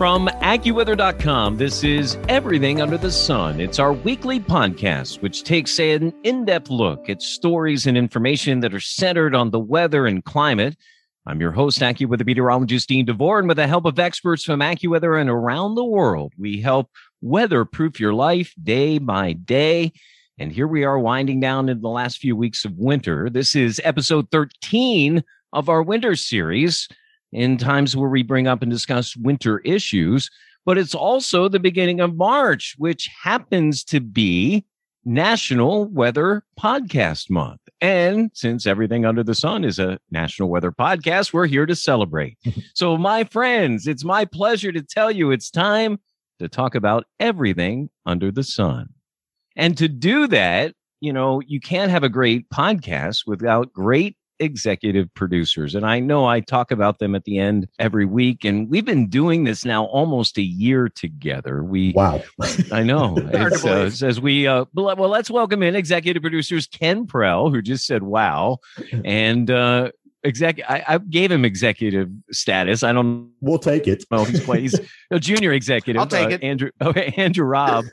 From AccuWeather.com, this is Everything Under the Sun. It's our weekly podcast, which takes an in depth look at stories and information that are centered on the weather and climate. I'm your host, AccuWeather meteorologist Dean DeVore, and with the help of experts from AccuWeather and around the world, we help weatherproof your life day by day. And here we are winding down in the last few weeks of winter. This is episode 13 of our winter series in times where we bring up and discuss winter issues. But it's also the beginning of March, which happens to be National Weather Podcast Month. And since everything under the sun is a national weather podcast, we're here to celebrate. so, my friends, it's my pleasure to tell you it's time to talk about everything under the sun. And to do that, you know, you can't have a great podcast without great executive producers. And I know I talk about them at the end every week. And we've been doing this now almost a year together. We wow. I know. it's, uh, as we uh, well, let's welcome in executive producers Ken Prell, who just said wow, and uh exec I, I, gave him executive status. I don't We'll take it. Well, he's quite he's a junior executive. I'll take uh, it. Andrew okay, Andrew Robb.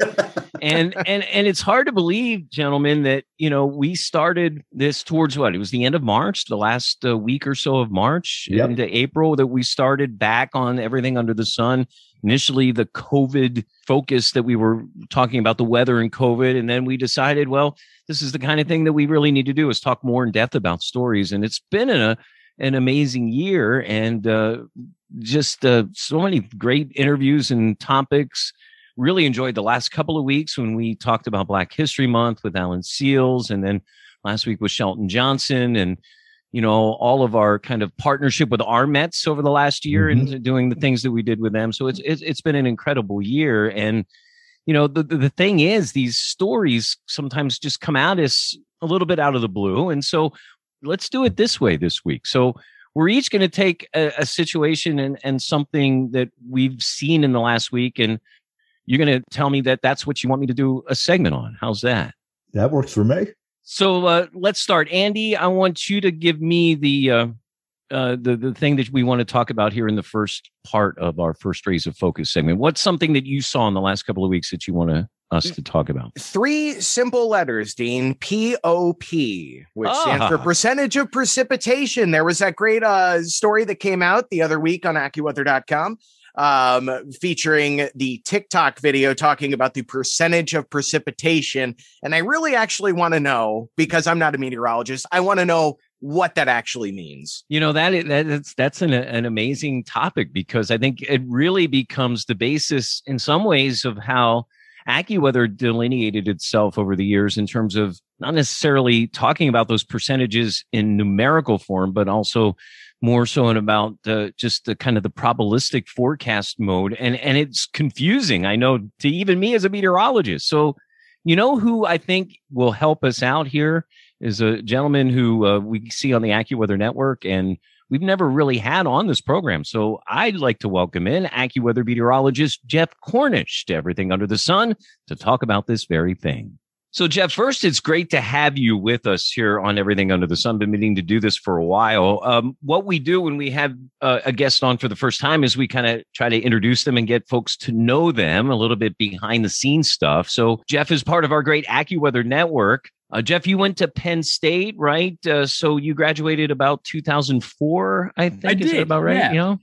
and and and it's hard to believe, gentlemen, that you know we started this towards what? It was the end of March, the last uh, week or so of March Yep. into April that we started back on everything under the sun. Initially, the COVID focus that we were talking about the weather and COVID, and then we decided, well, this is the kind of thing that we really need to do is talk more in depth about stories. And it's been a an amazing year, and uh, just uh, so many great interviews and topics. Really enjoyed the last couple of weeks when we talked about Black History Month with Alan Sealls, and then last week with Shelton Johnson, and you know all of our kind of partnership with our Mets over the last year and mm-hmm. doing the things that we did with them. So it's it's, it's been an incredible year, and you know the, the the thing is these stories sometimes just come out as a little bit out of the blue, and so let's do it this way this week. So we're each going to take a, a situation and, and something that we've seen in the last week and you're going to tell me that that's what you want me to do a segment on how's that That works for me. So uh, let's start andy i want you to give me the uh, uh, the the thing that we want to talk about here in the first part of our first rays of focus segment what's something that you saw in the last couple of weeks that you want to us to talk about Three simple letters, Dean. P O P, which stands for Ah. percentage of precipitation. There was that great uh, story that came out the other week on AccuWeather.com um, featuring the TikTok video talking about the percentage of precipitation. And I really actually want to know, because I'm not a meteorologist, I want to know what that actually means. You know that, that's that's an an amazing topic because I think it really becomes the basis in some ways of how AccuWeather delineated itself over the years in terms of not necessarily talking about those percentages in numerical form, but also more so in about uh, just the kind of the probabilistic forecast mode, and and it's confusing. I know to even me as a meteorologist. So, you know who I think will help us out here is a gentleman who uh, we see on the AccuWeather Network, and we've never really had on this program. So I'd like to welcome in AccuWeather meteorologist Jeff Cornish to Everything Under the Sun to talk about this very thing. So, Jeff, first, it's great to have you with us here on Everything Under the Sun. Been meaning to do this for a while. Um, what we do when we have uh, a guest on for the first time is we kind of try to introduce them and get folks to know them a little bit behind the scenes stuff. So, Jeff is part of our great AccuWeather network. Uh, Jeff, you went to Penn State, right? Uh, so you graduated about 2004, I think. I Is that did, about right? yeah. You know,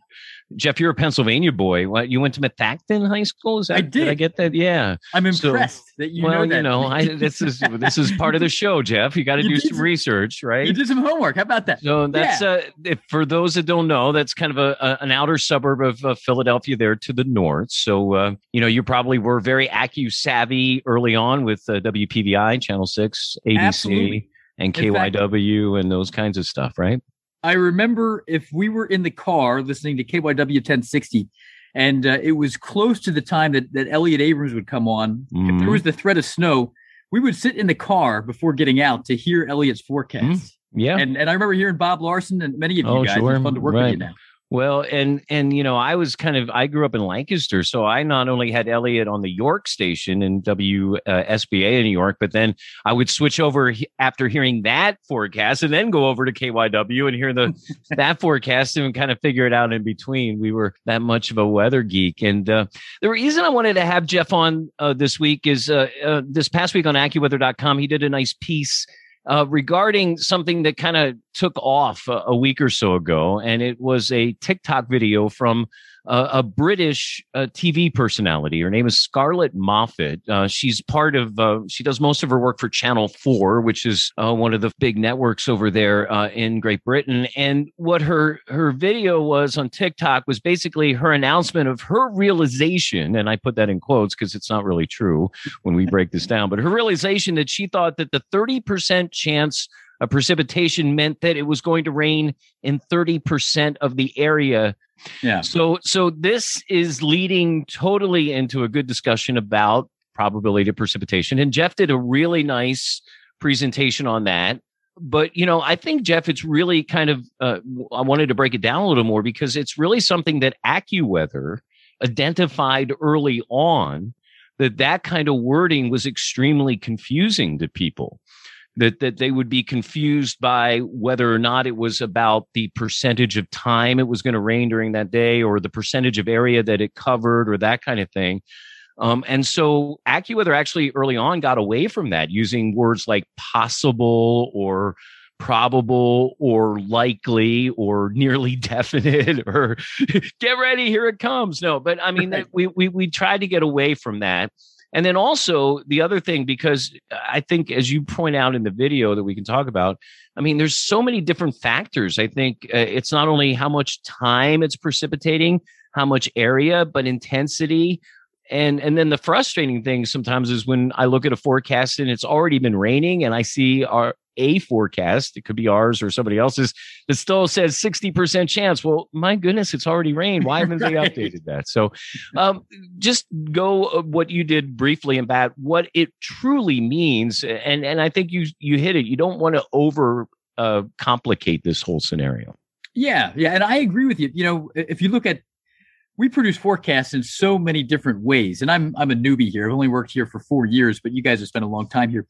Jeff, you're a Pennsylvania boy. What you went to Methacton High School? Is that? I I did. I get that? Yeah. I'm So- impressed that you well, know that. you know, I, this is this is part of the show, Jeff. You got to do some some- research, right? you did some homework. How about that? So that's Yeah. uh, if, for those that don't know, that's kind of a, a an outer suburb of uh, Philadelphia, there to the north. So uh, you know, you probably were very Acu savvy early on with uh, WPVI, Channel Six, ABC, Absolutely. and In fact- KYW, and those kinds of stuff, right? I remember if we were in the car listening to KYW 1060 and uh, it was close to the time that, that Elliot Abrams would come on, mm-hmm. if there was the threat of snow, we would sit in the car before getting out to hear Elliot's forecast. Mm-hmm. Yeah. And, and I remember hearing Bob Larson and many of you oh, guys. Sure. It's fun to work right. with you now. Well, and and you know, I was kind of I grew up in Lancaster, so I not only had Elliot on the York station in WSBA in New York, but then I would switch over after hearing that forecast, and then go over to KYW and hear the that forecast and kind of figure it out in between. We were that much of a weather geek, and uh, the reason I wanted to have Jeff on uh, this week is uh, uh this past week on AccuWeather.com, he did a nice piece uh, regarding something that kind of took off a, a, week or so ago, and it was a TikTok video from uh, a British uh, TV personality. Her name is Scarlett Moffatt. Uh, she's part of. Uh, she does most of her work for Channel Four, which is uh, one of the big networks over there in Great Britain. And what her her video was on TikTok was basically her announcement of her realization, and I put that in quotes because it's not really true when we break this down, but her realization that she thought that the thirty percent chance of precipitation meant that it was going to rain in 30% of the area yeah. So so this is leading totally into a good discussion about probability of precipitation. And Jeff did a really nice presentation on that. But you know, I think Jeff, it's really kind of uh, I wanted to break it down a little more because it's really something that AccuWeather identified early on that that kind of wording was extremely confusing to people that that they would be confused by whether or not it was about the percentage of time it was going to rain during that day or the percentage of area that it covered or that kind of thing. Um, and so AccuWeather actually early on got away from that using words like possible or probable or likely or nearly definite or get ready here it comes. No but i mean we, we we tried to get away from that and then also the other thing, because I think, as you point out in the video that we can talk about, I mean, there's so many different factors. I think uh, it's not only how much time it's precipitating, how much area, but intensity. And and then the frustrating thing sometimes is when I look at a forecast and it's already been raining, and I see our a forecast, it could be ours or somebody else's, that still says 60% chance. Well, my goodness, it's already rained. Why haven't right. they updated that? So um, just go uh, what you did briefly about what it truly means. And, and I think you, you hit it. You don't want to over uh, complicate this whole scenario. Yeah. Yeah. And I agree with you. You know, if you look at we produce forecasts in so many different ways. And I'm I'm a newbie here. I've only worked here for four years, but you guys have spent a long time here.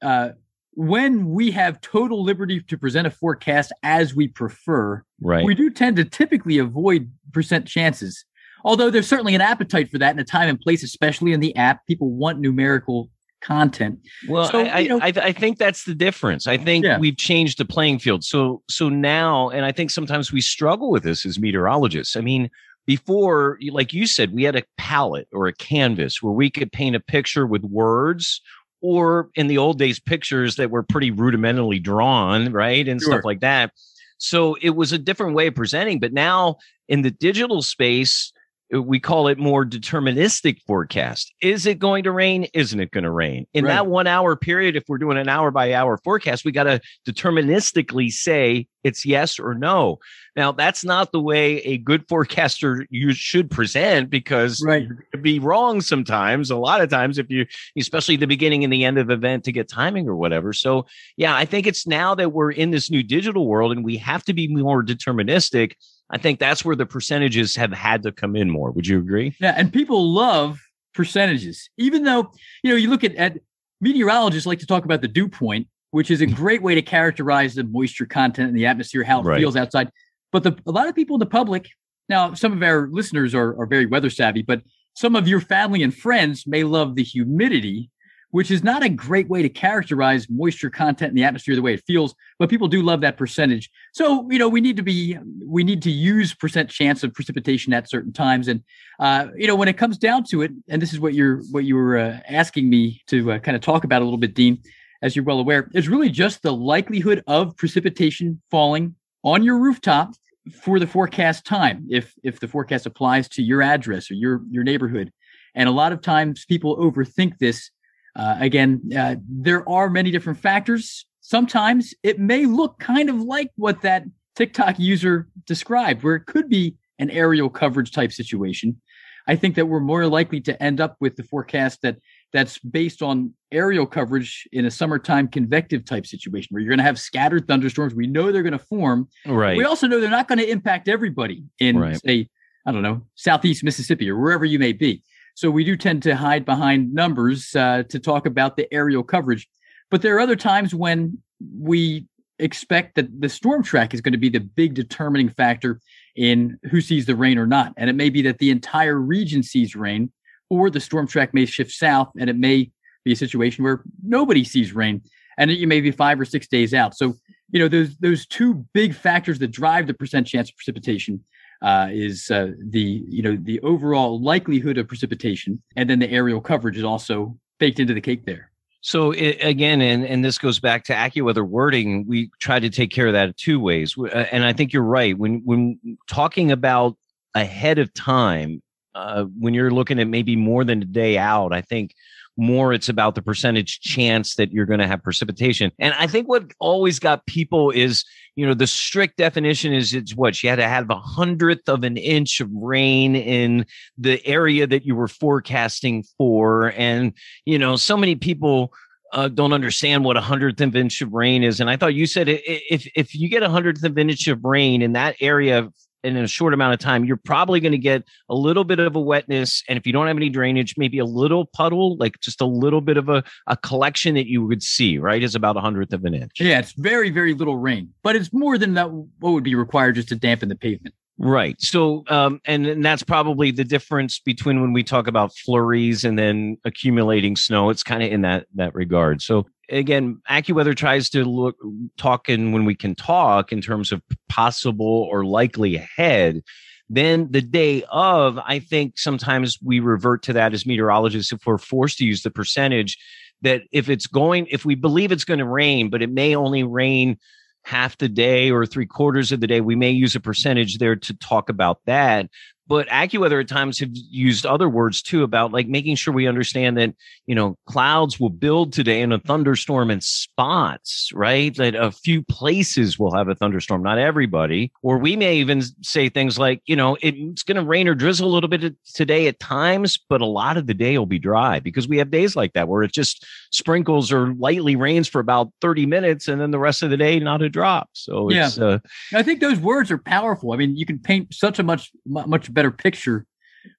Uh, when we have total liberty to present a forecast as we prefer, right. we do tend to typically avoid percent chances. Although there's certainly an appetite for that in a time and place, especially in the app. People want numerical content. Well, so, I, you know, I, I, think that's the difference. I think yeah. we've changed the playing field. So so now, and I think sometimes we struggle with this as meteorologists. I mean, before, like you said, we had a palette or a canvas where we could paint a picture with words or in the old days pictures that were pretty rudimentarily drawn right and sure. stuff like that so it was a different way of presenting but now in the digital space uh, we call it more deterministic forecast. Is it going to rain? Isn't it going to rain? In right. that one hour period, if we're doing an hour by hour forecast, we got to deterministically say it's yes or no. Now, that's not the way a good forecaster you should present because right. be wrong sometimes. A lot of times, if you, especially the beginning and the end of event to get timing or whatever. So, yeah, I think it's now that we're in this new digital world and we have to be more deterministic I think that's where the percentages have had to come in more. Would you agree? Yeah, and people love percentages, even though you know you look at, at meteorologists like to talk about the dew point, which is a mm. great way to characterize the moisture content in the atmosphere, how it right. feels outside. But the, a lot of people in the public, now some of our listeners are, are very weather savvy, but some of your family and friends may love the humidity which is not a great way to characterize moisture content in the atmosphere the way it feels, but people do love that percentage. So, you know, we need to be, we need to use percent chance of precipitation at certain times. And, uh, you know, when it comes down to it, and this is what you're, what you were uh, asking me to uh, kind of talk about a little bit, Dean, as you're well aware, is really just the likelihood of precipitation falling on your rooftop for the forecast time if if the forecast applies to your address or your your neighborhood and a lot of times people overthink this uh, again, uh, there are many different factors. Sometimes it may look kind of like what that TikTok user described, where it could be an areal coverage type situation. I think that we're more likely to end up with the forecast that that's based on areal coverage in a summertime convective type situation where you're going to have scattered thunderstorms. We know they're going to form. Right. We also know they're not going to impact everybody in, right. say, I don't know, Southeast Mississippi or wherever you may be. So we do tend to hide behind numbers uh, to talk about the areal coverage. But there are other times when we expect that the storm track is going to be the big determining factor in who sees the rain or not. And it may be that the entire region sees rain, or the storm track may shift south and it may be a situation where nobody sees rain and you may be five or six days out. So, you know, those those two big factors that drive the percent chance of precipitation uh, is uh, the you know the overall likelihood of precipitation, and then the areal coverage is also baked into the cake there. So it, again, and and this goes back to AccuWeather wording. We try to take care of that two ways, uh, and I think you're right when when talking about ahead of time. Uh, when you're looking at maybe more than a day out, I think more it's about the percentage chance that you're going to have precipitation. And I think what always got people is, you know, the strict definition is it's what you had to have a hundredth of an inch of rain in the area that you were forecasting for. And, you know, so many people uh, don't understand what a hundredth of an inch of rain is. And I thought you said if if you get a hundredth of an inch of rain in that area in a short amount of time, you're probably going to get a little bit of a wetness. And if you don't have any drainage, maybe a little puddle, like just a little bit of a, a collection that you would see, right? Is about a hundredth of an inch. Yeah, it's very, very little rain, but it's more than that what would be required just to dampen the pavement. Right. So, um, and, and that's probably the difference between when we talk about flurries and then accumulating snow. It's kind of in that that regard. So, again, AccuWeather tries to look talk in when we can talk in terms of possible or likely ahead. Then the day of, I think sometimes we revert to that as meteorologists if we're forced to use the percentage that if it's going, if we believe it's going to rain, but it may only rain half the day or three quarters of the day, we may use a percentage there to talk about that but AccuWeather at times have used other words too about like making sure we understand that you know clouds will build today in a thunderstorm in spots, right? That a few places will have a thunderstorm, not everybody. Or we may even say things like, you know, it's going to rain or drizzle a little bit today at times, but a lot of the day will be dry because we have days like that where it just sprinkles or lightly rains for about 30 minutes and then the rest of the day not a drop. So yeah. Uh, I think those words are powerful. I mean, you can paint such a much much better picture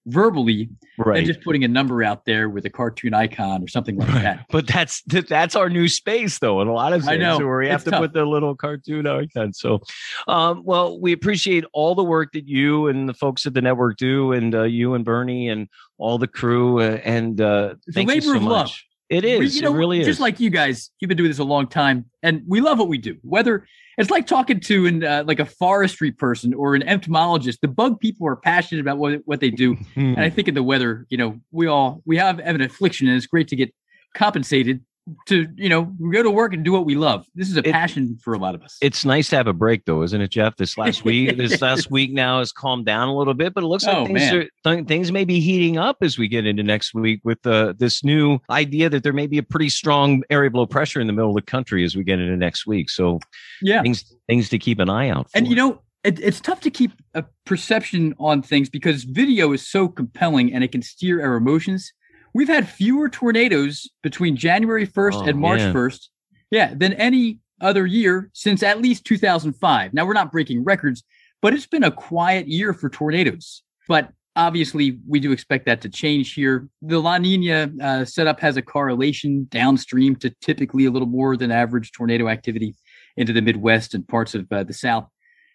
verbally right. than just putting a number out there with a cartoon icon or something like right. that. But that's that's our new space, though, in a lot of things, know. where we have to tough. put the little cartoon icon. So, um, well, we appreciate all the work that you and the folks at the network do, and uh, you and Bernie and all the crew. Uh, and uh, thank labor you so of much. love. It is. We, you know, it really is. Just like you guys, you've been doing this a long time, and we love what we do. Whether it's like talking to an uh, like a forestry person or an entomologist. The bug people are passionate about what what they do, and I think in the weather, you know, we all we have, have an affliction, and it's great to get compensated to you know go to work and do what we love. This is a it, passion for a lot of us. It's nice to have a break, though, isn't it, Jeff? This last week, this last week now has calmed down a little bit, but it looks like oh, things are th- things may be heating up as we get into next week with uh, this new idea that there may be a pretty strong area of low pressure in the middle of the country as we get into next week. So, yeah, things things to keep an eye out. For. And you know, it, it's tough to keep a perception on things because video is so compelling and it can steer our emotions We've had fewer tornadoes between January 1st oh, and March man. 1st, yeah, than any other year since at least 2005. Now we're not breaking records, but it's been a quiet year for tornadoes. But obviously, we do expect that to change here. The La Nina uh, setup has a correlation downstream to typically a little more than average tornado activity into the Midwest and parts of uh, the South.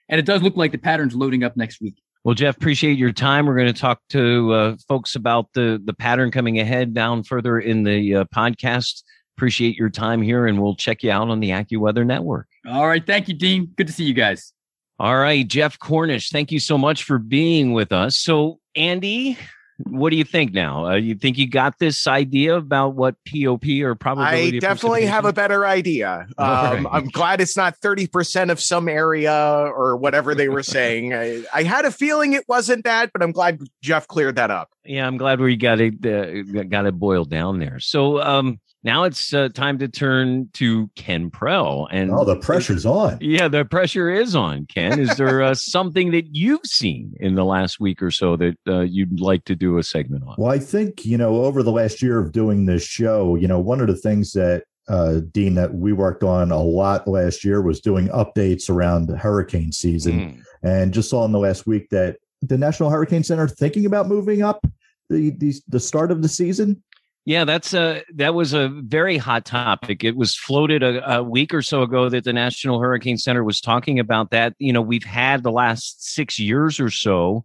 And it does look like the pattern's loading up next week. Well, Jeff, appreciate your time. We're going to talk to uh, folks about the the pattern coming ahead down further in the uh, podcast. Appreciate your time here, and we'll check you out on the AccuWeather Network. All right, thank you, Dean. Good to see you guys. All right, Jeff Cornish, thank you so much for being with us. So, Andy, what do you think now? Uh, you think you got this idea about what POP or probability? I definitely have a better idea. Um, right. I'm glad it's not 30% of some area or whatever they were saying. I, I, had a feeling it wasn't that, but I'm glad Jeff cleared that up. Yeah, I'm glad we got it uh, got it boiled down there. So, um, now it's uh, time to turn to Ken Prell. And oh, the pressure's on. Yeah, the pressure is on. Ken, is there uh, something that you've seen in the last week or so that uh, you'd like to do a segment on? Well, I think you know over the last year of doing this show, you know, one of the things that uh, Dean that we worked on a lot last year was doing updates around hurricane season, mm. and just saw in the last week that the National Hurricane Center thinking about moving up the the, the start of the season. Yeah, that's a that was a very hot topic. It was floated a, a, week or so ago that the National Hurricane Center was talking about that. You know, we've had the last six years or so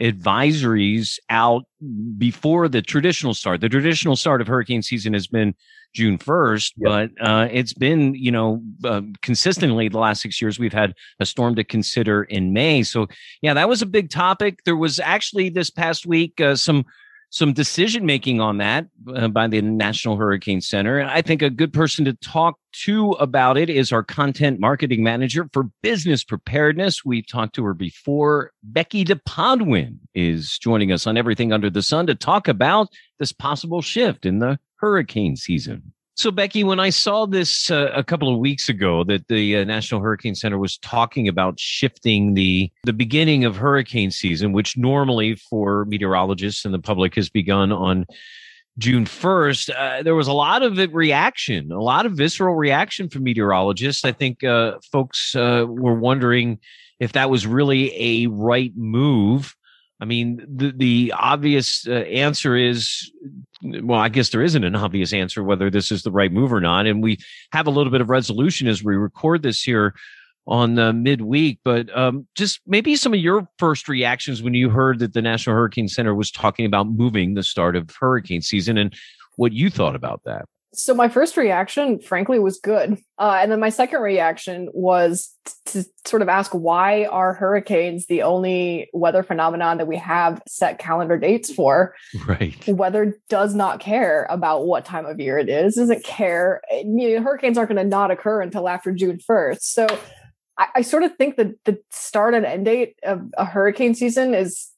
advisories out before the traditional start. The traditional start of hurricane season has been June 1st, yep. but uh, it's been, you know, uh, consistently the last six years, we've had a storm to consider in May. So, yeah, that was a big topic. There was actually this past week uh, some some decision making on that uh, by the National Hurricane Center. And I think a good person to talk to about it is our content marketing manager for business preparedness. We've talked to her before. Becky DePodwin is joining us on Everything Under the Sun to talk about this possible shift in the hurricane season. So, Becky, when I saw this uh, a couple of weeks ago, that the uh, National Hurricane Center was talking about shifting the the beginning of hurricane season, which normally for meteorologists and the public has begun on June 1st, uh, there was a lot of reaction, a lot of visceral reaction from meteorologists. I think uh, folks uh, were wondering if that was really a right move. I mean, the the obvious uh, answer is, well, I guess there isn't an obvious answer whether this is the right move or not, and we have a little bit of resolution as we record this here on the midweek. But um, just maybe some of your first reactions when you heard that the National Hurricane Center was talking about moving the start of hurricane season, and what you thought about that. So my first reaction, frankly, was good, uh, and then my second reaction was to sort of ask why are hurricanes the only weather phenomenon that we have set calendar dates for? Right. Weather does not care about what time of year it is. Doesn't care. You know, hurricanes aren't going to not occur until after June first. So I, I sort of think that the start and end date of a hurricane season is,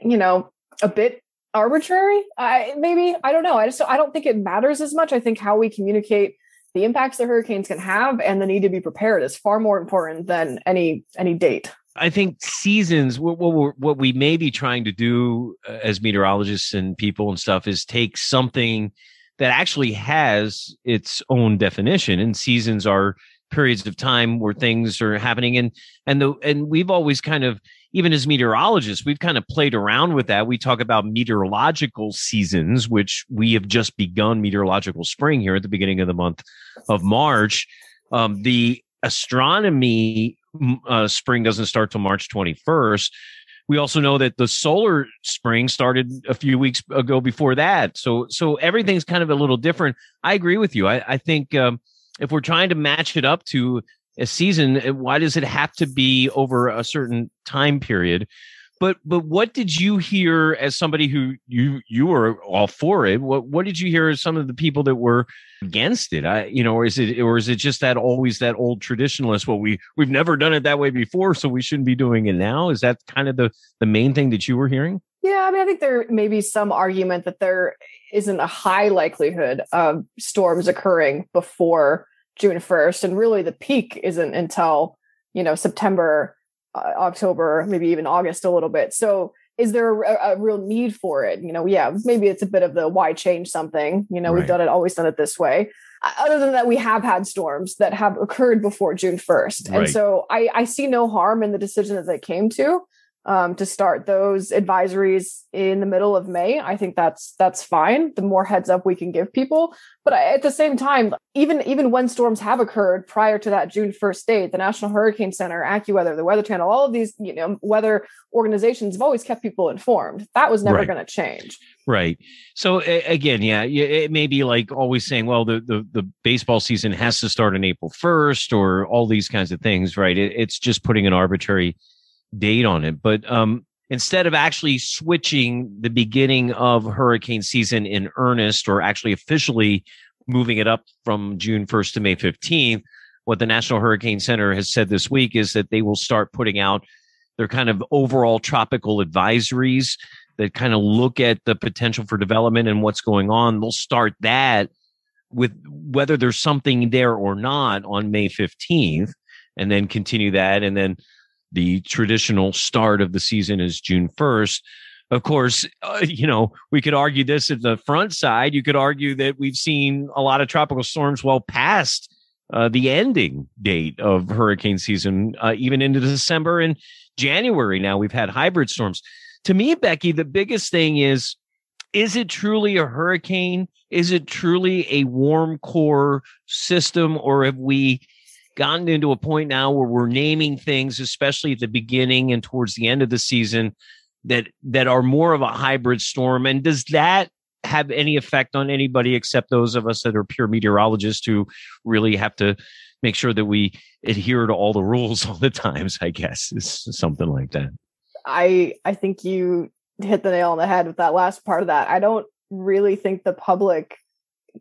you know, a bit arbitrary. I maybe I don't know. I just I don't think it matters as much. I think how we communicate the impacts the hurricanes can have and the need to be prepared is far more important than any any date. I think seasons, what, what, what we may be trying to do uh, as meteorologists and people and stuff is take something that actually has its own definition, and seasons are periods of time where things are happening, and and the and we've always kind of even as meteorologists, we've kind of played around with that. We talk about meteorological seasons, which we have just begun meteorological spring here at the beginning of the month of March. Um, the astronomy uh, spring doesn't start till March 21st. We also know that the solar spring started a few weeks ago before that. So, so everything's kind of a little different. I agree with you. I, I think, um, if we're trying to match it up to a season eh, why does it have to be over a certain time period? But but what did you hear as somebody who you you were all for it? What what did you hear as some of the people that were against it? I you know or is it or is it just that always that old traditionalist well we we've never done it that way before so we shouldn't be doing it now? Is that kind of the the main thing that you were hearing? Yeah i mean i think there may be some argument that there isn't a high likelihood of storms occurring before June 1st. And really the peak isn't until, you know, September, uh, October, maybe even August a little bit. So is there a, a, real need for it? You know, yeah, maybe it's a bit of the why change something? You know, right. we've done it, always done it this way. Other than that, we have had storms that have occurred before June 1st. Right. And so I, I see no harm in the decision that they came to um, to start those advisories in the middle of May. I think that's that's fine. The more heads up we can give people, but at the same time, even even when storms have occurred prior to that June first date, the National Hurricane Center, AccuWeather, the Weather Channel, all of these you know weather organizations have always kept people informed. That was never right. going to change. Right. So again, yeah, it may be like always saying, well, the, the, the baseball season has to start on April 1st or all these kinds of things, right? It, it's just putting an arbitrary date on it. But um, instead of actually switching the beginning of hurricane season in earnest or actually officially moving it up from June 1st to May 15th, what the National Hurricane Center has said this week is that they will start putting out their kind of overall tropical advisories that kind of look at the potential for development and what's going on. They'll start that with whether there's something there or not on May 15th, and then continue that. And then the traditional start of the season is June 1st. Of course, uh, you know, we could argue this at the front side. You could argue that we've seen a lot of tropical storms well past uh, the ending date of hurricane season, uh, even into December and January. Now we've had hybrid storms. To me, Becky, the biggest thing is is it truly a hurricane? Is it truly a warm core system? Or have we gotten into a point now where we're naming things, especially at the beginning and towards the end of the season, that that are more of a hybrid storm? And does that have any effect on anybody except those of us that are pure meteorologists who really have to make sure that we adhere to all the rules all the times, I guess, is something like that. I I think you hit the nail on the head with that last part of that. I don't really think the public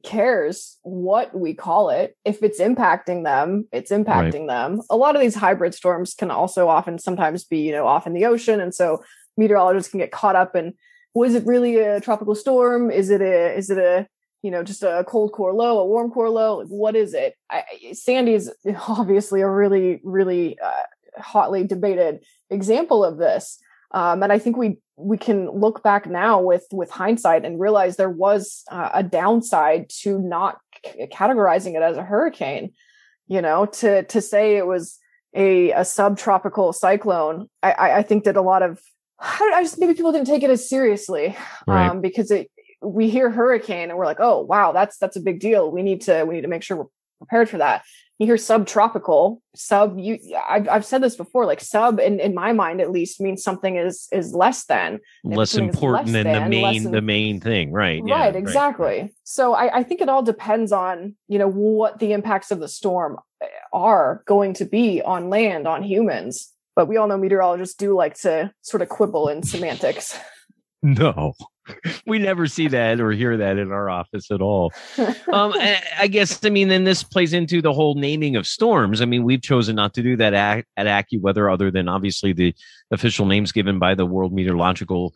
cares what we call it. If it's impacting them, it's impacting right. them. A lot of these hybrid storms can also often sometimes be, you know, off in the ocean. And so meteorologists can get caught up in was it really a tropical storm? Is it a is it a you know just a cold core low, a warm core low? what is it? I, Sandy is obviously a really really uh, hotly debated example of this. Um, and I think we we can look back now with with hindsight and realize there was uh, a downside to not c- categorizing it as a hurricane. You know, to to say it was a a subtropical cyclone, I, I think that a lot of I just maybe people didn't take it as seriously right. um, because it we hear hurricane and we're like, oh wow, that's that's a big deal. We need to we need to make sure we're prepared for that. You hear subtropical, sub. You, I've, I've said this before. Like sub, in, in my mind at least, means something is is less than, less important less than, the main the main thing, right? Right, yeah, exactly. Right. So I, I think it all depends on you know what the impacts of the storm are going to be on land on humans but we all know meteorologists do like to sort of quibble in semantics. No, we never see that or hear that in our office at all. Um, I guess, I mean, then this plays into the whole naming of storms. I mean, we've chosen not to do that at, at AccuWeather, other than obviously the official names given by the World Meteorological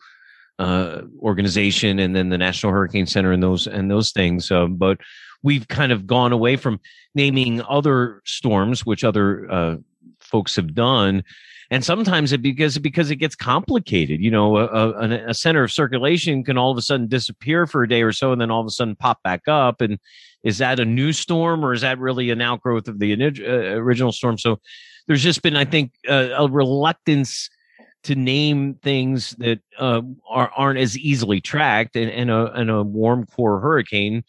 uh, Organization and then the National Hurricane Center and those and those things. Uh, but we've kind of gone away from naming other storms, which other uh, folks have done and sometimes it because because it gets complicated. You know, a, a, a, center of circulation can all of a sudden disappear for a day or so, and then all of a sudden pop back up. And is that a new storm, or is that really an outgrowth of the uh, original storm? So there's just been, I think, uh, a reluctance to name things that uh, are, aren't as easily tracked, and, and a and a warm core hurricane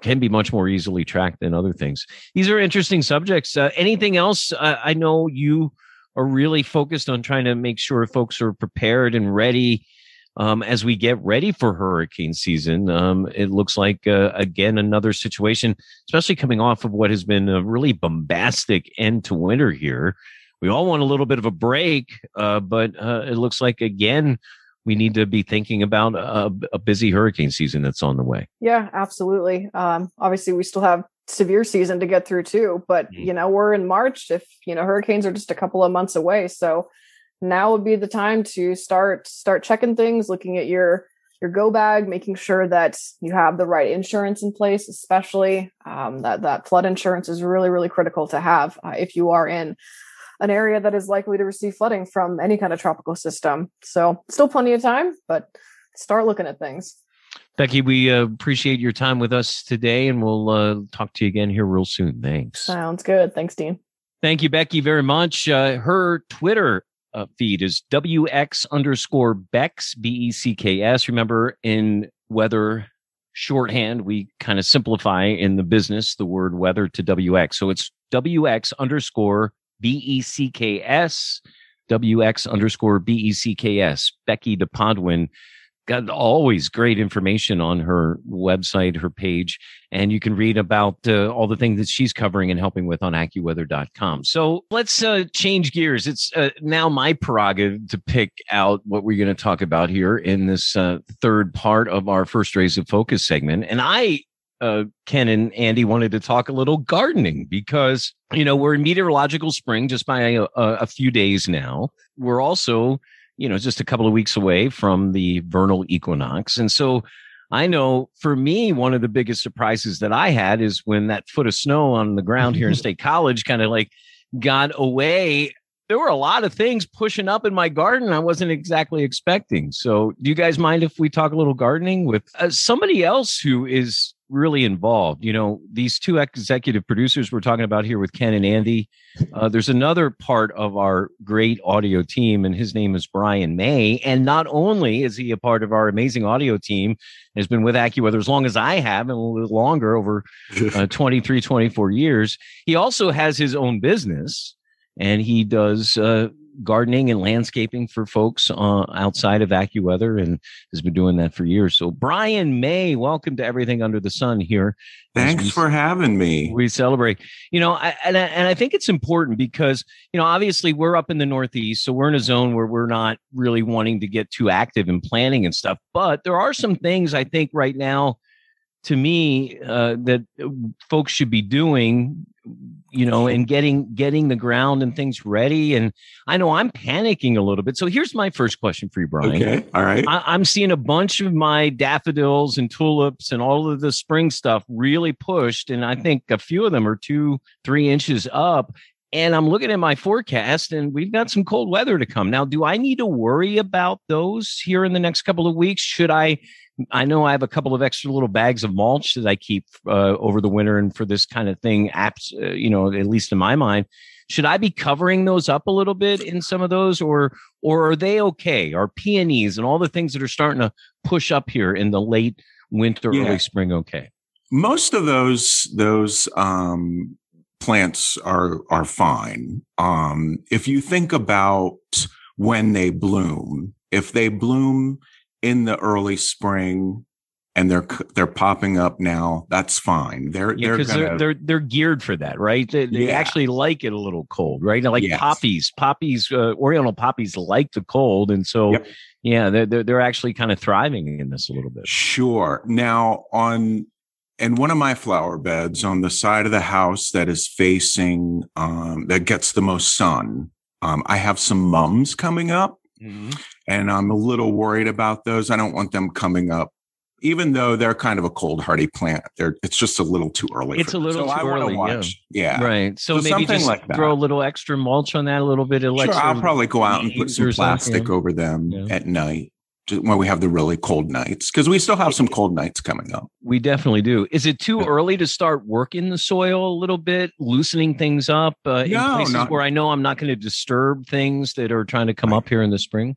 can be much more easily tracked than other things. These are interesting subjects. Uh, anything else? I know you are really focused on trying to make sure folks are prepared and ready um, as we get ready for hurricane season. Um, it looks like, uh, again, another situation, especially coming off of what has been a really bombastic end to winter here. We all want a little bit of a break, uh, but uh, it looks like, again, we need to be thinking about a, a, busy hurricane season that's on the way. Yeah, absolutely. Um, obviously, we still have severe season to get through too. But mm-hmm. you know, we're in March. If you know, hurricanes are just a couple of months away, so now would be the time to start start checking things, looking at your your go bag, making sure that you have the right insurance in place, especially um, that that flood insurance is really really critical to have uh, if you are in an area that is likely to receive flooding from any kind of tropical system. So still plenty of time, but start looking at things. Becky, we uh, appreciate your time with us today, and we'll uh, talk to you again here real soon. Thanks. Sounds good. Thanks, Dean. Thank you, Becky, very much. Uh, her Twitter uh, feed is WX underscore Becks, B E C K S. Remember, in weather shorthand, we kind of simplify in the business the word weather to WX. So it's WX underscore B E C K S, WX underscore B E C K S. Becky DePodwin got always great information on her website, her page, and you can read about uh, all the things that she's covering and helping with on AccuWeather.com. So let's uh, change gears. It's uh, now my prerogative to pick out what we're going to talk about here in this uh, third part of our first rays of focus segment. And I uh, Ken and Andy wanted to talk a little gardening because, you know, we're in meteorological spring just by a, a, few days now. We're also you know, just a couple of weeks away from the vernal equinox. And so I know for me, one of the biggest surprises that I had is when that foot of snow on the ground here in State College kind of like got away. There were a lot of things pushing up in my garden I wasn't exactly expecting. So, do you guys mind if we talk a little gardening with uh, somebody else who is really involved. You know, these two executive producers we're talking about here with Ken and Andy. Uh, there's another part of our great audio team, and his name is Brian May. And not only is he a part of our amazing audio team, has been with AccuWeather as long as I have, and a little longer, over uh, 23, 24 years. He also has his own business, and he does uh, gardening and landscaping for folks uh, outside of AccuWeather and has been doing that for years. So, Brian May, welcome to Everything Under the Sun here. Thanks we, for having me. We celebrate. You know, I, and, I, and I think it's important because, you know, obviously we're up in the Northeast, so we're in a zone where we're not really wanting to get too active in planning and stuff. But there are some things I think right now to me uh, that folks should be doing you know and getting getting the ground and things ready and i know i'm panicking a little bit. So here's my first question for you brian. Okay all right. I, am seeing a bunch of my daffodils and tulips and all of the spring stuff really pushed and i think a few of them are two three inches up and i'm looking at my forecast and we've got some cold weather to come. Now do i need to worry about those here in the next couple of weeks? Should i I know I have a couple of extra little bags of mulch that I keep uh, over the winter and for this kind of thing. Apps, uh, you know, at least in my mind, should I be covering those up a little bit in some of those, or or are they okay? Are peonies and all the things that are starting to push up here in the late winter, yeah. early spring okay? Most of those those um, plants are are fine. Um, if you think about when they bloom, if they bloom in the early spring and they're they're popping up now that's fine they're yeah, they're, gonna, they're, they're they're geared for that right they, they yeah. actually like it a little cold right like yes. poppies poppies uh, oriental poppies like the cold and so yep. yeah they're, they're they're actually kind of thriving in this a little bit sure now on and one of my flower beds on the side of the house that is facing um, that gets the most sun um, i have some mums coming up Mm-hmm. And I'm a little worried about those. I don't want them coming up, even though they're kind of a cold hardy plant. They're it's just a little too early. It's a little so too early. Watch. Yeah. yeah. Right. So, so maybe just like throw a little extra mulch on that, a little bit of sure, I'll probably go out and put some plastic over them yeah. at night when we have the really cold nights because we still have some cold nights coming up. We definitely do. Is it too early to start working the soil a little bit, loosening things up uh, no, in places not, where I know I'm not going to disturb things that are trying to come up here in the spring?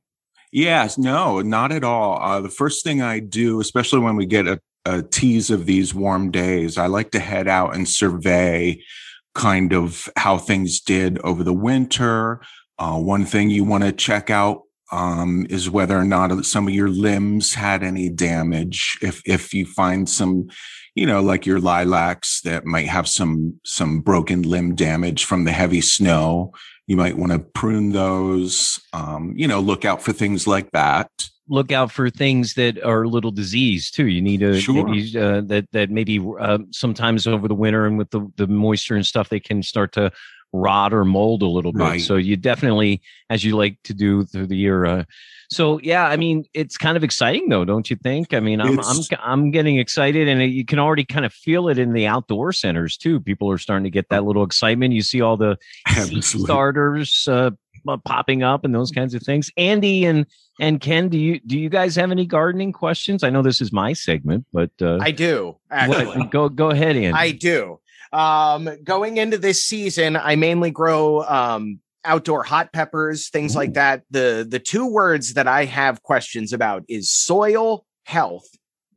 Yes, no, not at all. Uh, the first thing I do, especially when we get a, a tease of these warm days, I like to head out and survey kind of how things did over the winter. Uh, one thing you want to check out um, is whether or not some of your limbs had any damage. If if you find some, you know, like your lilacs that might have some some broken limb damage from the heavy snow, you might want to prune those. Um, you know, look out for things like that. Look out for things that are a little diseased too. You need to sure. maybe, uh, that that maybe uh, sometimes over the winter and with the the moisture and stuff, they can start to rot or mold a little bit. Right. So you definitely, as you like to do through the year. Uh, so yeah, I mean, it's kind of exciting though, don't you think? I mean, I'm I'm I'm getting excited, and you can already kind of feel it in the outdoor centers too. People are starting to get that little excitement. You see all the starters uh, popping up and those kinds of things. Andy and and Ken, do you do you guys have any gardening questions? I know this is my segment, but uh, I do. What, go go ahead, Andy. I do. Um, going into this season, I mainly grow um, outdoor hot peppers, things like that. The the two words that I have questions about is soil health.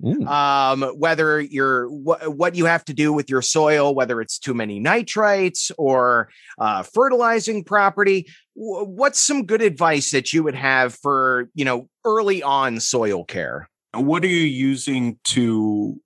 Ooh. Um, whether you're wh- what you have to do with your soil, whether it's too many nitrites or uh, fertilizing property. W- what's some good advice that you would have for you know early on soil care? What are you using to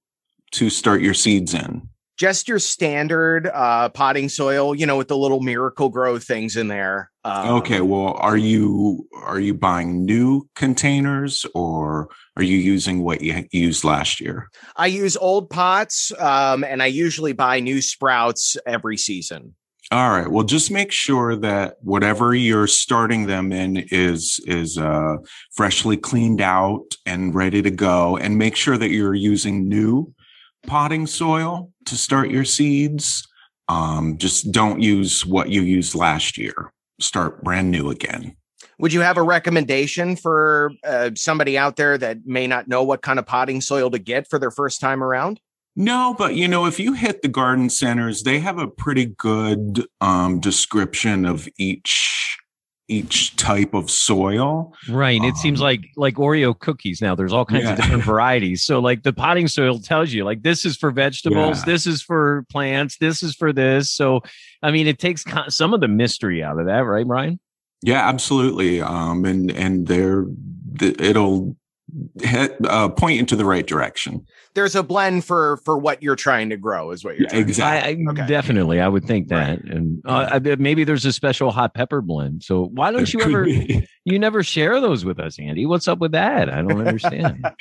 to start your seeds in? Just your standard uh, potting soil, you know, with the little Miracle-Gro things in there. Um, okay, well, are you are you buying new containers or are you using what you used last year? I use old pots, um, and I usually buy new sprouts every season. All right. Well, just make sure that whatever you're starting them in is is uh, freshly cleaned out and ready to go, and make sure that you're using new potting soil to start your seeds. Um, just don't use what you used last year. Start brand new again. Would you have a recommendation for uh, somebody out there that may not know what kind of potting soil to get for their first time around? No, but you know, if you hit the garden centers, they have a pretty good um, description of each each type of soil. Right. It um, seems like like Oreo cookies now. There's all kinds Yeah. of different varieties. So like the potting soil tells you like this is for vegetables, Yeah. this is for plants, this is for this. So I mean, it takes co- some of the mystery out of that, right, Brian? Yeah, absolutely. Um, and and they're it'll hit, uh, point into the right direction. There's a blend for for what you're trying to grow, is what you're Yeah, trying to exactly. I, I Okay. definitely, I would think that, and uh, I maybe there's a special hot pepper blend. So why don't It you ever? be. You never share those with us, Andy. What's up with that? I don't understand.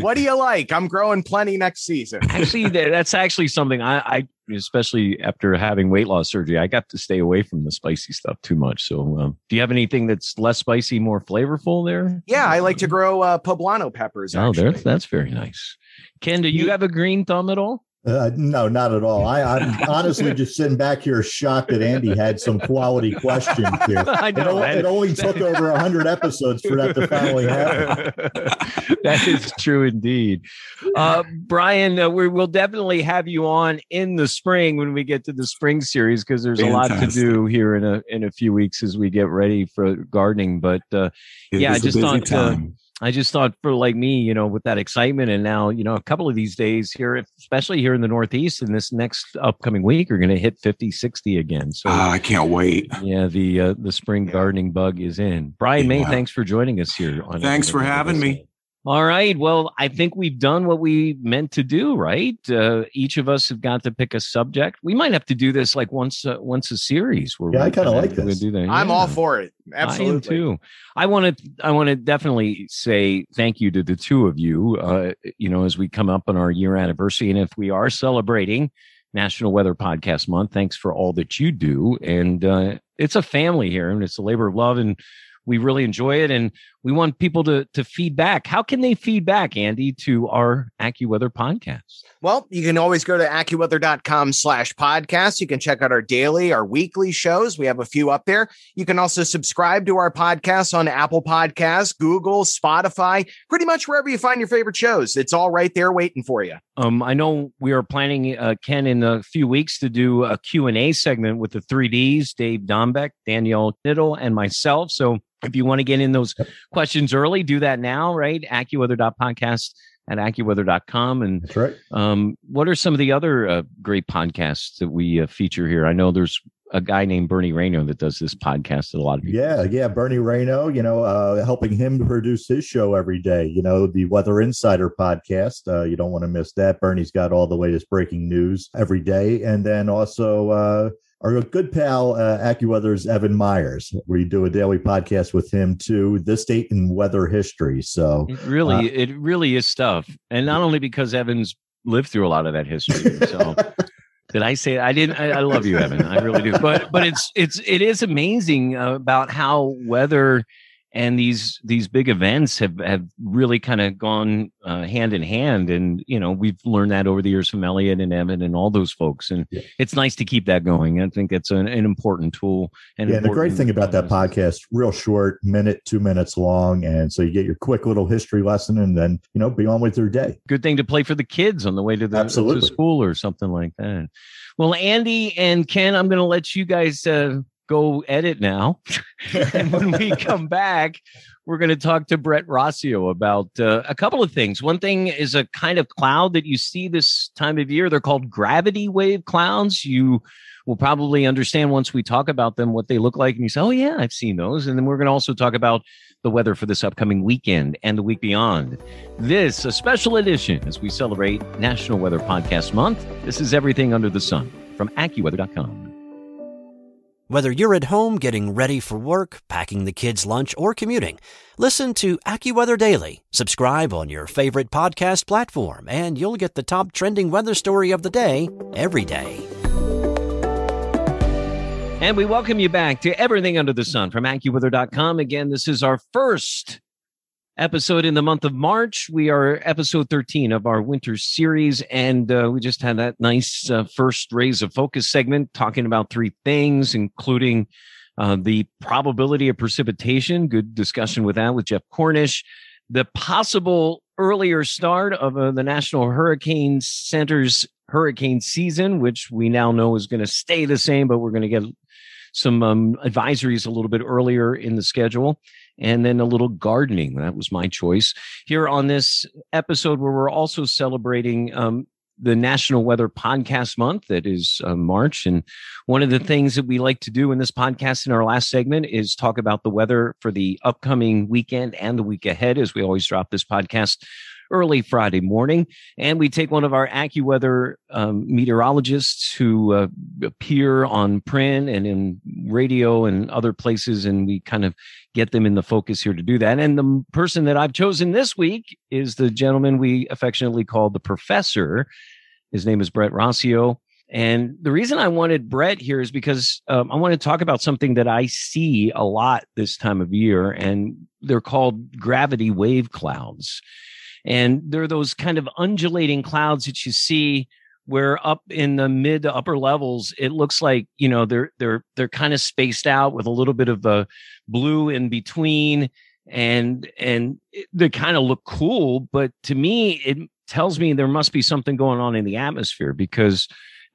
What do you like? I'm growing plenty next season. actually, that- that's actually something I, I, especially after having weight loss surgery, I got to stay away from the spicy stuff too much. So, um, do you have anything that's less spicy, more flavorful there? Yeah, I like to grow uh, poblano peppers. Oh, Actually. that's that's very nice. Ken, do you have a green thumb at all? Uh, no, not at all. I, I'm honestly just sitting back here shocked that Andy had some quality questions here. I It, know. o- it only took over 100 episodes for that to finally happen. that is true indeed. Uh, Brian, uh, we will definitely have you on in the spring when we get to the spring series because there's a lot to do here in a in a few weeks as we get ready for gardening. But uh, Yeah, I is a just on thought, uh, time. I just thought for like me, you know, with that excitement and now, you know, a couple of these days here, especially here in the Northeast in this next upcoming week, are going to hit 50, 60 again. So Ah, I can't wait. yeah, the uh, the spring gardening bug is in. Brian May, thanks for joining us here. On Thanks for having me. Sun. All right. Well, I think we've done what we meant to do, right? Uh, each of us have got to pick a subject. We might have to do this like once uh, once a series. Where Yeah, we I kinda kinda- like we this. Do that. I'm Yeah. all for it. I am Absolutely. too. I want to. I want to definitely say thank you to the two of you. Uh, you know, as we come up on our year anniversary, and if we are celebrating National Weather Podcast Month, thanks for all that you do. And uh, it's a family here, and it's a labor of love, and we really enjoy it. And we want people to to feed back. How can they feed back, Andy, to our AccuWeather podcast? Well, you can always go to AccuWeather.com slash podcast. You can check out our daily, our weekly shows. We have a few up there. You can also subscribe to our podcast on Apple Podcasts, Google, Spotify, pretty much wherever you find your favorite shows. It's all right there waiting for you. Um, I know we are planning, uh, Ken, in a few weeks to do a Q&A segment with the 3Ds, Dave Dombek, Danielle Niddle, and myself. So if you want to get in those questions early, do that now, right? AccuWeather.podcast at AccuWeather.com. And That's right. um, what are some of the other uh, great podcasts that we uh, feature here? I know there's a guy named Bernie Rayno that does this podcast that a lot of people. Yeah, yeah. Bernie Rayno, you know, uh, helping him produce his show every day. You know, the Weather Insider podcast. Uh, you don't want to miss that. Bernie's got all the latest breaking news every day. And then also uh, our good pal, uh, AccuWeather's Evan Myers. We do a daily podcast with him too, This Date in Weather History. So, It really, Uh, it really is stuff, and not only because Evans lived through a lot of that history. So, did I say I didn't? I, I love you, Evan. I really do. But but it's it's it is amazing about how weather and these these big events have have really kind of gone uh, hand in hand, and you know we've learned that over the years from Elliot and Evan and all those folks, and Yeah. it's nice to keep that going. I think it's an, an important tool. And yeah, the great thing about that podcast, real short, minute, two minutes long. And so you get your quick little history lesson and then, you know, be on with your day. good thing to play for the kids on the way to the to Absolutely. school or something like that. Well, Andy and Ken, I'm going to let you guys uh, go edit now, and when we come back, we're going to talk to Brett Rossio about uh, a couple of things. One thing is a kind of cloud that you see this time of year. They're called gravity wave clouds. You will probably understand once we talk about them what they look like, and you say, "Oh yeah, I've seen those." And then we're going to also talk about the weather for this upcoming weekend and the week beyond. This, a special edition as we celebrate National Weather Podcast Month. This is everything under the sun from AccuWeather.com. Whether you're at home getting ready for work, packing the kids' lunch, or commuting, listen to AccuWeather Daily. Subscribe on your favorite podcast platform, and you'll get the top trending weather story of the day every day. And we welcome you back to Everything Under the Sun from AccuWeather.com. Again, this is our first episode in the month of March. We are episode 13 of our winter series, and uh, we just had that nice uh, first rays of focus segment talking about three things, including uh, the probability of precipitation. Good discussion with that with Jeff Cornish. The possible earlier start of uh, the National Hurricane Center's hurricane season, which we now know is going to stay the same, but we're going to get some um, advisories a little bit earlier in the schedule, and then a little gardening. That was my choice here on this episode where we're also celebrating um, the National Weather Podcast Month that is uh, March. And one of the things that we like to do in this podcast in our last segment is talk about the weather for the upcoming weekend and the week ahead, as we always drop this podcast early Friday morning. And we take one of our AccuWeather um, meteorologists who uh, appear on print and in radio and other places, and we kind of get them in the focus here to do that. And the person that I've chosen this week is the gentleman we affectionately call the professor. His name is Brett Rossio. And the reason I wanted Brett here is because um, I want to talk about something that I see a lot this time of year, and they're called gravity wave clouds. And they're those kind of undulating clouds that you see where up in the mid to upper levels it looks like you know they're they're they're kind of spaced out with a little bit of the blue in between. And and they kind of look cool but to me it tells me there must be something going on in the atmosphere because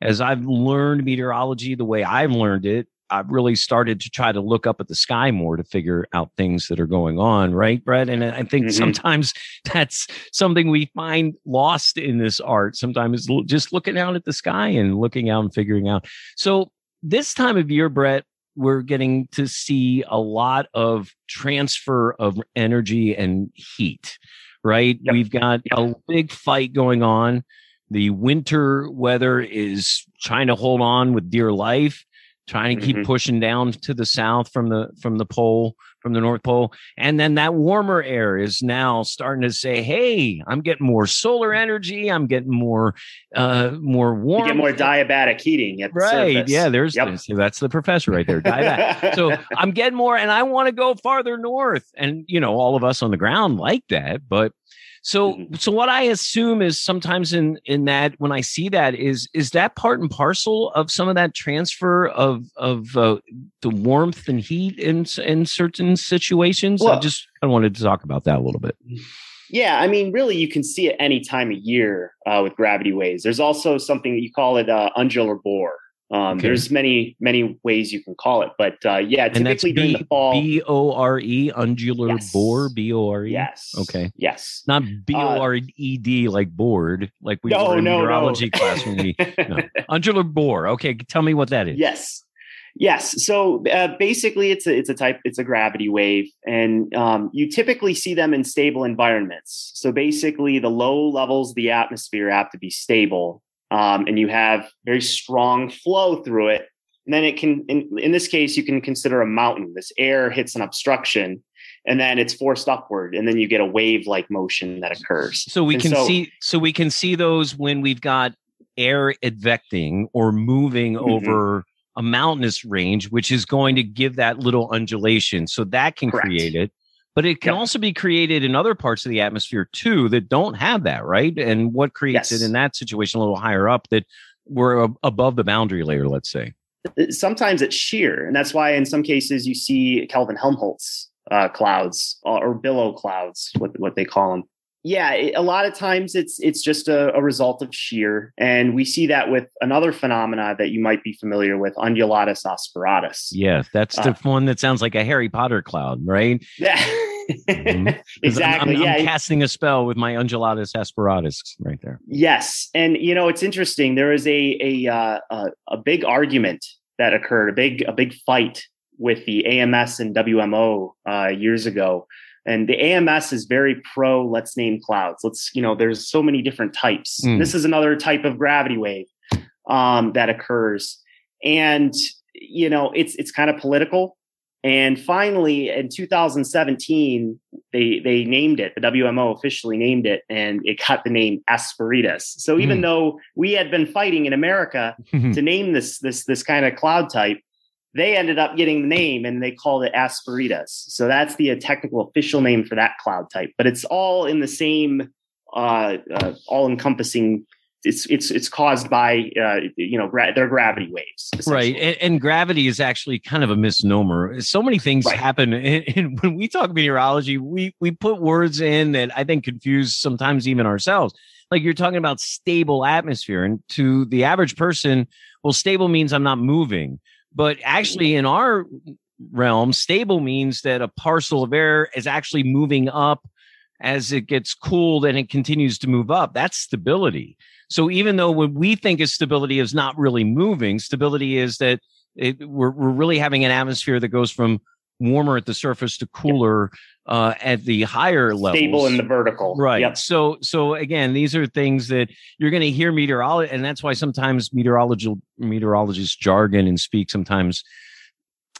as i've learned meteorology the way i've learned it I've really started to try to look up at the sky more to figure out things that are going on, right, Brett? And I think mm-hmm. sometimes that's something we find lost in this art. Sometimes just looking out at the sky and looking out and figuring out. So this time of year, Brett, we're getting to see a lot of transfer of energy and heat, right? Yep. We've got yep. a big fight going on. The winter weather is trying to hold on with dear life trying to keep mm-hmm. pushing down to the south from the from the pole from the north pole and then that warmer air is now starting to say hey i'm getting more solar energy i'm getting more uh more warm you get more diabatic heating at the right surface. yeah there's yep. that's the professor right there diabatic so i'm getting more and i want to go farther north and you know all of us on the ground like that but so mm-hmm. so what I assume is sometimes in in that when I see that is is that part and parcel of some of that transfer of of uh, the warmth and heat in in certain situations. Well, I just I wanted to talk about that a little bit. Yeah, I mean, really, you can see it any time of year uh, with gravity waves. There's also something that you call it uh, undular bore, um, okay. There's many many ways you can call it, but uh, yeah, typically during the fall. B O R E undular yes. bore. B O R E. Yes. Okay. Yes. Not B O R E D like board, like we no, were in no, neurology no. class when we no. undular bore. Okay, tell me what that is. Yes. Yes. So uh, basically, it's a it's a type it's a gravity wave, and um, you typically see them in stable environments. So basically, the low levels of the atmosphere have to be stable um, and you have very strong flow through it. And then it can, in, in this case, you can consider a mountain. This air hits an obstruction and then it's forced upward and then you get a wave like motion that occurs so we and can so, see so we can see those when we've got air advecting or moving mm-hmm. over a mountainous range which is going to give that little undulation so that can Correct. create it but it can also be created in other parts of the atmosphere too that don't have that, right? And what creates yes. it in that situation a little higher up that we're above the boundary layer, let's say? Uh, sometimes it's shear. And that's why in some cases you see Kelvin Helmholtz uh, clouds uh, or billow clouds, what, what they call them yeah a lot of times it's it's just a, a, result of shear and we see that with another phenomena that you might be familiar with undulatus asperatus yeah that's the uh, one that sounds like a harry potter cloud right yeah mm-hmm. exactly I'm, I'm, yeah I'm casting a spell with my undulatus asperatus right there yes and you know it's interesting there is a a uh, a, a big argument that occurred a big a big fight with the ams and wmo uh, years ago and the AMS is very pro let's name clouds. Let's, you know, there's so many different types. Mm. This is another type of gravity wave um, that occurs. And, you know, it's it's kind of political. And finally, in 2017, they they named it. The WMO officially named it, and it got the name Asperitas. So even mm. though we had been fighting in America to name this this this kind of cloud type, they ended up getting the name and they called it Asperitas. So that's the uh, technical official name for that cloud type, but it's all in the same uh, uh, all encompassing it's it's it's caused by uh, you know gra- their gravity waves right and, and, gravity is actually kind of a misnomer. So many things right. happen and, and, when we talk meteorology we we put words in that i think confuse sometimes even ourselves. Like you're talking about stable atmosphere and to the average person well stable means i'm not moving. But actually in our realm stable means that a parcel of air is actually moving up as it gets cooled and it continues to move up. That's stability so even though what we think is stability is not really moving, stability is that it, we're, we're really having an atmosphere that goes from warmer at the surface to cooler uh, at the higher level. Stable in the vertical. Right. Yep. So so again, these are things that you're going to hear meteorology, and that's why sometimes meteorological meteorologists jargon and speak sometimes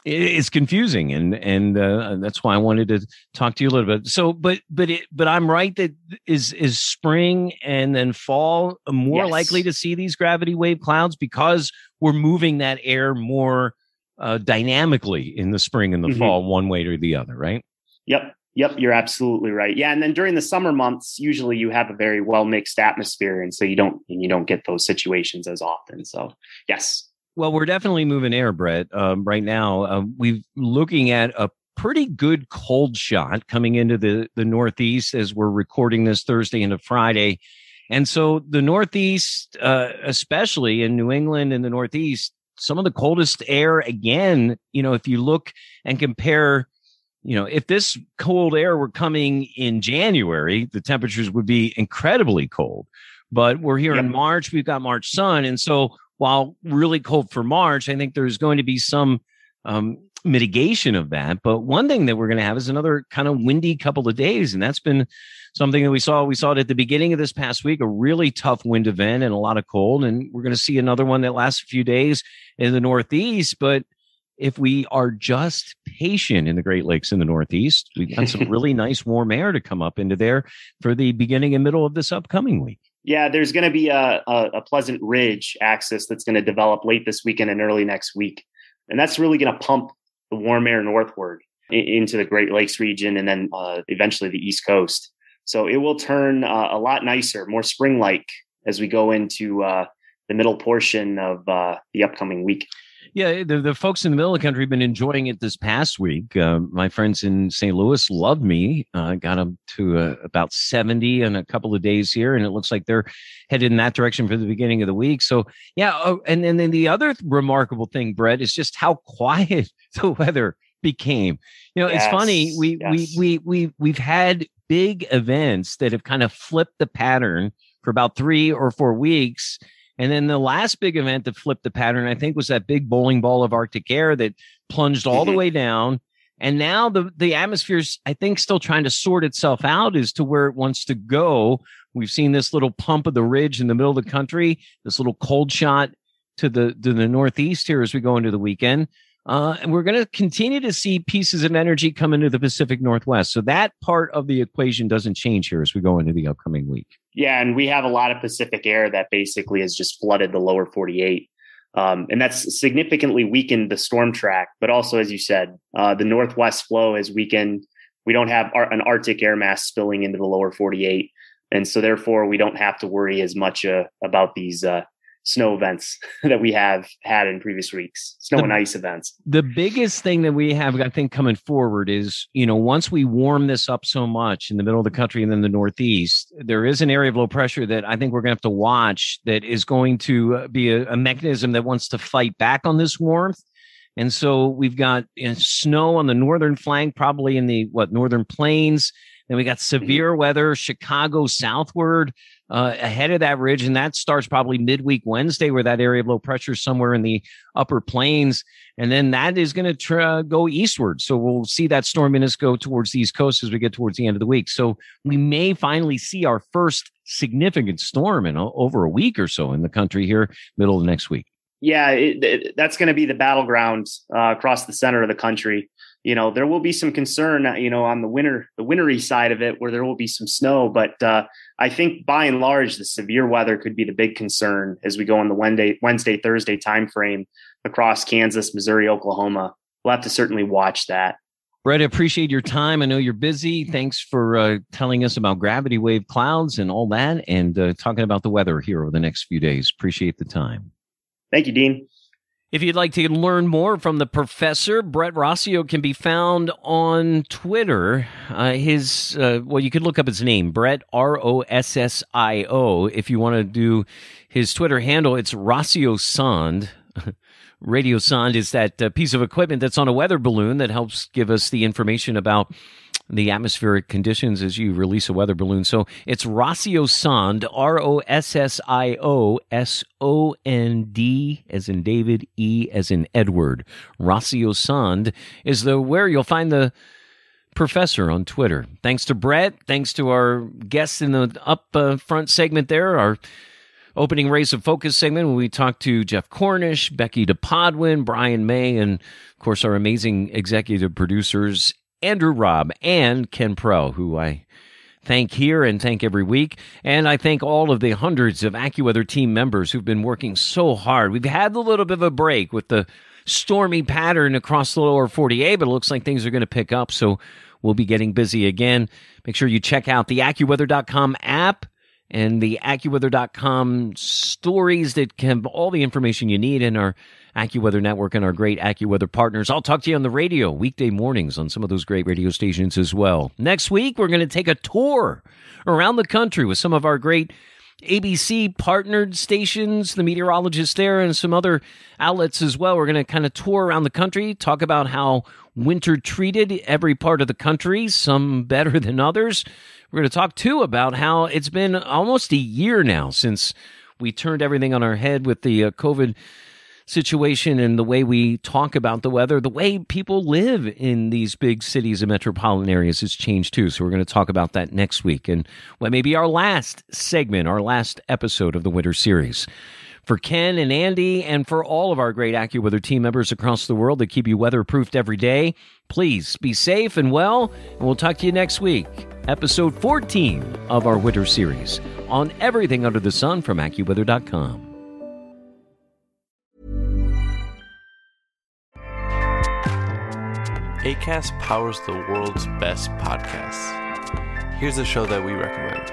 it's confusing and and uh, that's why I wanted to talk to you a little bit. So, but but it but I'm right that is is spring and then fall more yes. likely to see these gravity wave clouds because we're moving that air more uh, dynamically in the spring and the mm-hmm. fall, one way or the other, right? Yep. Yep, you're absolutely right. Yeah, and then during the summer months, usually you have a very well mixed atmosphere, and so you don't and you don't get those situations as often. So, yes, well, we're definitely moving air, Brett. Um, right now, uh, we're looking at a pretty good cold shot coming into the the Northeast as we're recording this Thursday into Friday, and so the Northeast, uh, especially in New England and the Northeast, some of the coldest air again. You know, if you look and compare. You know, if this cold air were coming in January, the temperatures would be incredibly cold. But we're here in March. We've got March sun. And so while really cold for March, I think there's going to be some um, mitigation of that. But one thing that we're going to have is another kind of windy couple of days, and that's been something that we saw. We saw it at the beginning of this past week, a really tough wind event and a lot of cold, and we're going to see another one that lasts a few days in the Northeast. But if we are just patient in the Great Lakes in the Northeast, we've got some really nice warm air to come up into there for the beginning and middle of this upcoming week. Yeah, there's going to be a, a, a, pleasant ridge axis that's going to develop late this weekend and early next week. And that's really going to pump the warm air northward into the Great Lakes region and then uh, eventually the East Coast. So it will turn uh, a lot nicer, more spring like as we go into uh, the middle portion of uh, the upcoming week. Yeah, the, the folks in the middle of the country have been enjoying it this past week. Uh, my friends in St. Louis love me. Uh, got them to uh, about 70 in a couple of days here, and it looks like they're headed in that direction for the beginning of the week. So, yeah. Oh, and, and then the other remarkable thing, Brett, is just how quiet the weather became. You know, yes, it's funny. We, yes. we, we, we, we've had big events that have kind of flipped the pattern for about three or four weeks and then the last big event that flipped the pattern, I think, was that big bowling ball of Arctic air that plunged all the way down. And now the, the atmosphere's, I think, still trying to sort itself out as to where it wants to go. We've seen this little pump of the ridge in the middle of the country, this little cold shot to the to the northeast here as we go into the weekend. Uh, and we're going to continue to see pieces of energy come into the Pacific Northwest. So that part of the equation doesn't change here as we go into the upcoming week. Yeah, and we have a lot of Pacific air that basically has just flooded the lower 48. Um, and that's significantly weakened the storm track. But also, as you said, uh, the northwest flow has weakened. We don't have an Arctic air mass spilling into the lower 48. And so, therefore, we don't have to worry as much uh, about these uh, snow events that we have had in previous weeks, snow the, and ice events. The biggest thing that we have, I think, coming forward is, you know, once we warm this up so much in the middle of the country and then the Northeast, there is an area of low pressure that I think we're going to have to watch that is going to uh, be a, a mechanism that wants to fight back on this warmth. And so we've got you know, snow on the northern flank, probably in the what northern plains. Then we got mm-hmm. severe weather, Chicago southward uh, ahead of that ridge, and that starts probably midweek Wednesday, where that area of low pressure is somewhere in the upper plains, and then that is going to tra- go eastward. So we'll see that storminess go towards the east coast as we get towards the end of the week. So we may finally see our first significant storm in over a week or so in the country here, middle of next week. Yeah, it, it, that's going to be the battleground uh, across the center of the country. You know, there will be some concern, uh, you know, on the winter, the wintry side of it, where there will be some snow. But uh, I think by and large, the severe weather could be the big concern as we go in the Wednesday, Wednesday, Thursday timeframe across Kansas, Missouri, Oklahoma. We'll have to certainly watch that. Brett, appreciate your time. I know you're busy. Thanks for uh, telling us about gravity wave clouds and all that, and uh, talking about the weather here over the next few days. Appreciate the time. Thank you, Dean. If you'd like to learn more from the professor, Brett Rossio can be found on Twitter. Uh, his, uh, well, you could look up his name, Brett R O S S I O. If you want to do his Twitter handle, it's Rossio Sonde. Radiosonde is that uh, piece of equipment that's on a weather balloon that helps give us the information about the atmospheric conditions as you release a weather balloon. So it's Rossio Sonde, R O S S I O S O N D as in David, E as in Edward. Rossio Sonde is the where you'll find the professor on Twitter. Thanks to Brett. Thanks to our guests in the up uh, front segment there. Our opening rays of focus segment when we talked to Jeff Cornish, Becky DePodwin, Brian May, and of course our amazing executive producers Andrew Robb and Ken Pro, who I thank here and thank every week. And I thank all of the hundreds of AccuWeather team members who've been working so hard. We've had a little bit of a break with the stormy pattern across the lower 48, but it looks like things are going to pick up. So we'll be getting busy again. Make sure you check out the AccuWeather.com app and the AccuWeather.com stories that have all the information you need in our AccuWeather network and our great AccuWeather partners. I'll talk to you on the radio weekday mornings on some of those great radio stations as well. Next week, we're going to take a tour around the country with some of our great ABC partnered stations, the meteorologists there, and some other outlets as well. We're going to kind of tour around the country, talk about how winter treated every part of the country, some better than others. We're going to talk too about how it's been almost a year now since we turned everything on our head with the uh, COVID situation and the way we talk about the weather, the way people live in these big cities and metropolitan areas has changed too. So we're going to talk about that next week and what may be our last segment, our last episode of the winter series. For Ken and Andy, and for all of our great AccuWeather team members across the world that keep you weatherproofed every day, please be safe and well, and we'll talk to you next week. Episode 14 of our winter series on everything under the sun from AccuWeather.com. ACAST powers the world's best podcasts. Here's a show that we recommend.